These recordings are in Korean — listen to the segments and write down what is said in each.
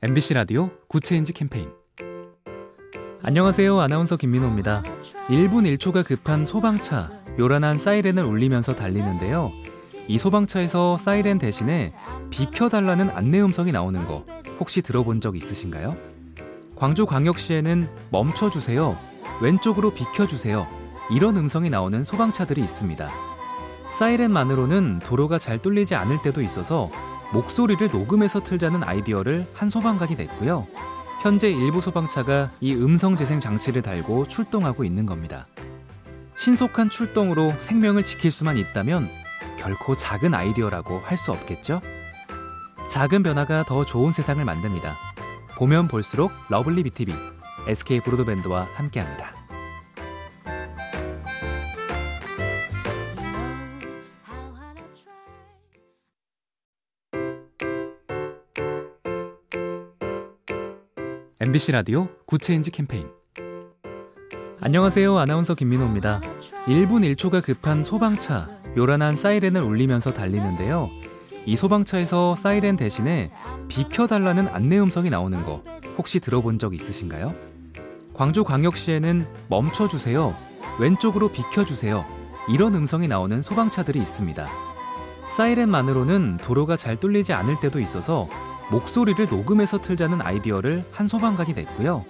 MBC 라디오 Good Change 캠페인 안녕하세요. 아나운서 김민호입니다. 1분 1초가 급한 소방차, 요란한 사이렌을 울리면서 달리는데요. 이 소방차에서 사이렌 대신에 비켜달라는 안내 음성이 나오는 거 혹시 들어본 적 있으신가요? 광주광역시에는 멈춰주세요. 왼쪽으로 비켜주세요. 이런 음성이 나오는 소방차들이 있습니다. 사이렌만으로는 도로가 잘 뚫리지 않을 때도 있어서 목소리를 녹음해서 틀자는 아이디어를 한 소방관이 냈고요. 현재 일부 소방차가 이 음성 재생 장치를 달고 출동하고 있는 겁니다. 신속한 출동으로 생명을 지킬 수만 있다면 결코 작은 아이디어라고 할 수 없겠죠? 작은 변화가 더 좋은 세상을 만듭니다. 보면 볼수록 러블리 BTV, SK 브로드밴드와 함께합니다. MBC 라디오 Good Change 캠페인 안녕하세요. 아나운서 김민호입니다. 1분 1초가 급한 소방차, 요란한 사이렌을 울리면서 달리는데요. 이 소방차에서 사이렌 대신에 비켜달라는 안내 음성이 나오는 거 혹시 들어본 적 있으신가요? 광주광역시에는 멈춰주세요. 왼쪽으로 비켜주세요. 이런 음성이 나오는 소방차들이 있습니다. 사이렌만으로는 도로가 잘 뚫리지 않을 때도 있어서 목소리를 녹음해서 틀자는 아이디어를 한 소방관이 냈고요.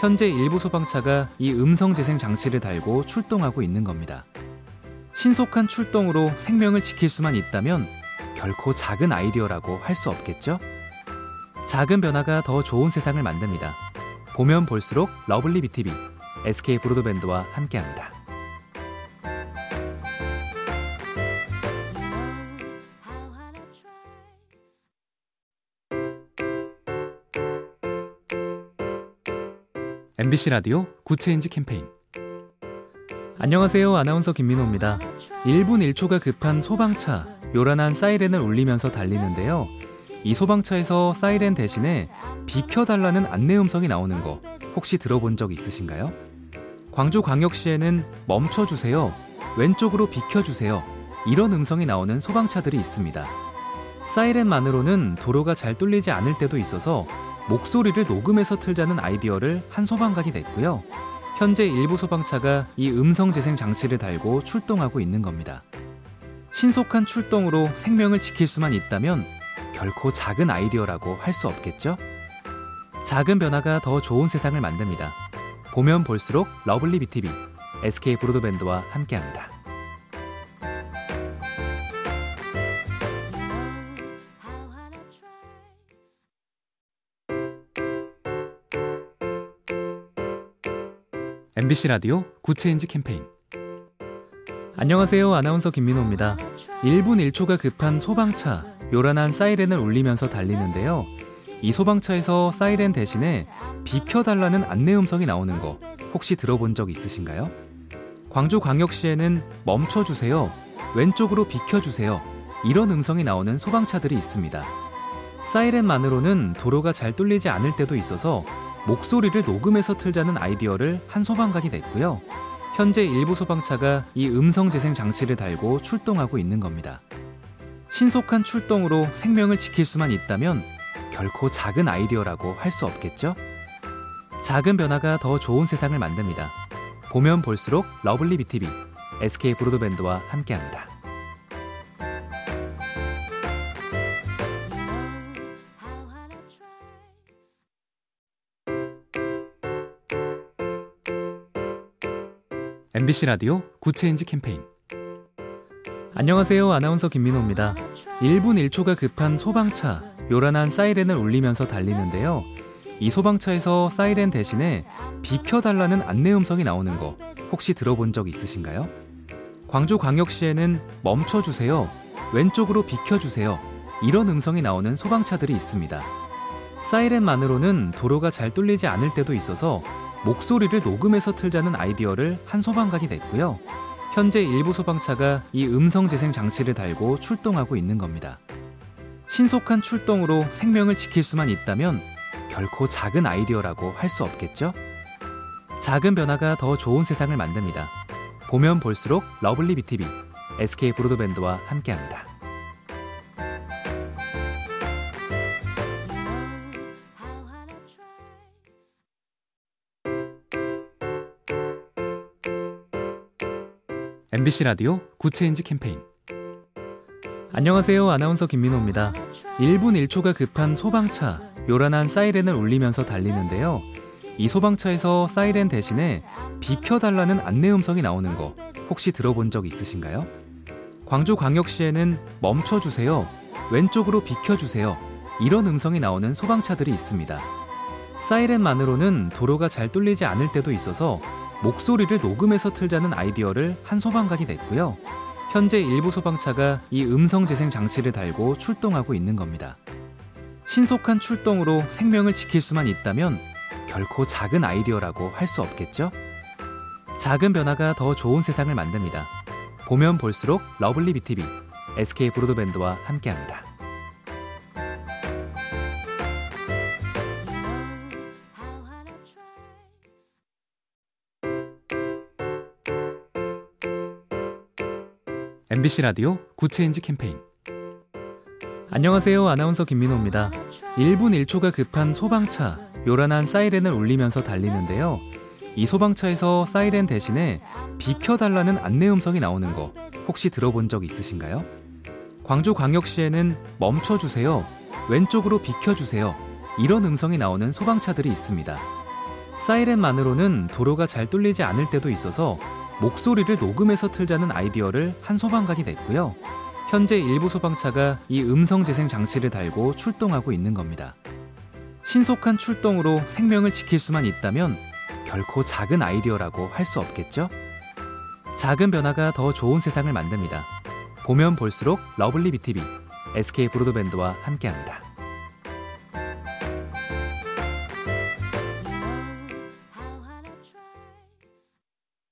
현재 일부 소방차가 이 음성 재생 장치를 달고 출동하고 있는 겁니다. 신속한 출동으로 생명을 지킬 수만 있다면 결코 작은 아이디어라고 할 수 없겠죠? 작은 변화가 더 좋은 세상을 만듭니다. 보면 볼수록 lovely BTV, SK 브로드밴드와 함께합니다. MBC 라디오 Good Change 캠페인 안녕하세요. 아나운서 김민호입니다. 1분 1초가 급한 소방차, 요란한 사이렌을 울리면서 달리는데요. 이 소방차에서 사이렌 대신에 비켜달라는 안내 음성이 나오는 거 혹시 들어본 적 있으신가요? 광주광역시에는 멈춰주세요. 왼쪽으로 비켜주세요. 이런 음성이 나오는 소방차들이 있습니다. 사이렌만으로는 도로가 잘 뚫리지 않을 때도 있어서 목소리를 녹음해서 틀자는 아이디어를 한 소방관이 냈고요. 현재 일부 소방차가 이 음성 재생 장치를 달고 출동하고 있는 겁니다. 신속한 출동으로 생명을 지킬 수만 있다면 결코 작은 아이디어라고 할 수 없겠죠? 작은 변화가 더 좋은 세상을 만듭니다. 보면 볼수록 lovely BTV, SK 브로드밴드와 함께합니다. MBC 라디오 Good Change 캠페인 안녕하세요. 아나운서 김민호입니다. 1분 1초가 급한 소방차, 요란한 사이렌을 울리면서 달리는데요. 이 소방차에서 사이렌 대신에 비켜달라는 안내 음성이 나오는 거 혹시 들어본 적 있으신가요? 광주광역시에는 멈춰주세요. 왼쪽으로 비켜주세요. 이런 음성이 나오는 소방차들이 있습니다. 사이렌만으로는 도로가 잘 뚫리지 않을 때도 있어서 목소리를 녹음해서 틀자는 아이디어를 한 소방관이 냈고요. 현재 일부 소방차가 이 음성 재생 장치를 달고 출동하고 있는 겁니다. 신속한 출동으로 생명을 지킬 수만 있다면 결코 작은 아이디어라고 할 수 없겠죠? 작은 변화가 더 좋은 세상을 만듭니다. 보면 볼수록 lovely BTV, SK 브로드밴드와 함께합니다. MBC 라디오 Good Change 캠페인 안녕하세요. 아나운서 김민호입니다. 1분 1초가 급한 소방차, 요란한 사이렌을 울리면서 달리는데요. 이 소방차에서 사이렌 대신에 비켜달라는 안내 음성이 나오는 거 혹시 들어본 적 있으신가요? 광주광역시에는 멈춰주세요. 왼쪽으로 비켜주세요. 이런 음성이 나오는 소방차들이 있습니다. 사이렌만으로는 도로가 잘 뚫리지 않을 때도 있어서 목소리를 녹음해서 틀자는 아이디어를 한 소방관이 냈고요. 현재 일부 소방차가 이 음성 재생 장치를 달고 출동하고 있는 겁니다. 신속한 출동으로 생명을 지킬 수만 있다면 결코 작은 아이디어라고 할 수 없겠죠? 작은 변화가 더 좋은 세상을 만듭니다. 보면 볼수록 lovely BTV, SK 브로드밴드와 함께합니다. MBC 라디오 Good Change 캠페인 안녕하세요. 아나운서 김민호입니다. 1분 1초가 급한 소방차, 요란한 사이렌을 울리면서 달리는데요. 이 소방차에서 사이렌 대신에 비켜달라는 안내 음성이 나오는 거 혹시 들어본 적 있으신가요? 광주광역시에는 멈춰주세요. 왼쪽으로 비켜주세요. 이런 음성이 나오는 소방차들이 있습니다. 사이렌만으로는 도로가 잘 뚫리지 않을 때도 있어서 목소리를 녹음해서 틀자는 아이디어를 한 소방관이 냈고요. 현재 일부 소방차가 이 음성 재생 장치를 달고 출동하고 있는 겁니다. 신속한 출동으로 생명을 지킬 수만 있다면 결코 작은 아이디어라고 할 수 없겠죠? 작은 변화가 더 좋은 세상을 만듭니다. 보면 볼수록 lovely BTV, SK 브로드밴드와 함께합니다. MBC 라디오 Good Change 캠페인 안녕하세요. 아나운서 김민호입니다. 1분 1초가 급한 소방차, 요란한 사이렌을 울리면서 달리는데요. 이 소방차에서 사이렌 대신에 비켜달라는 안내 음성이 나오는 거 혹시 들어본 적 있으신가요? 광주광역시에는 멈춰주세요. 왼쪽으로 비켜주세요. 이런 음성이 나오는 소방차들이 있습니다. 사이렌만으로는 도로가 잘 뚫리지 않을 때도 있어서 목소리를 녹음해서 틀자는 아이디어를 한 소방관이 냈고요. 현재 일부 소방차가 이 음성 재생 장치를 달고 출동하고 있는 겁니다. 신속한 출동으로 생명을 지킬 수만 있다면 결코 작은 아이디어라고 할 수 없겠죠? 작은 변화가 더 좋은 세상을 만듭니다. 보면 볼수록 lovely BTV, SK 브로드밴드와 함께합니다.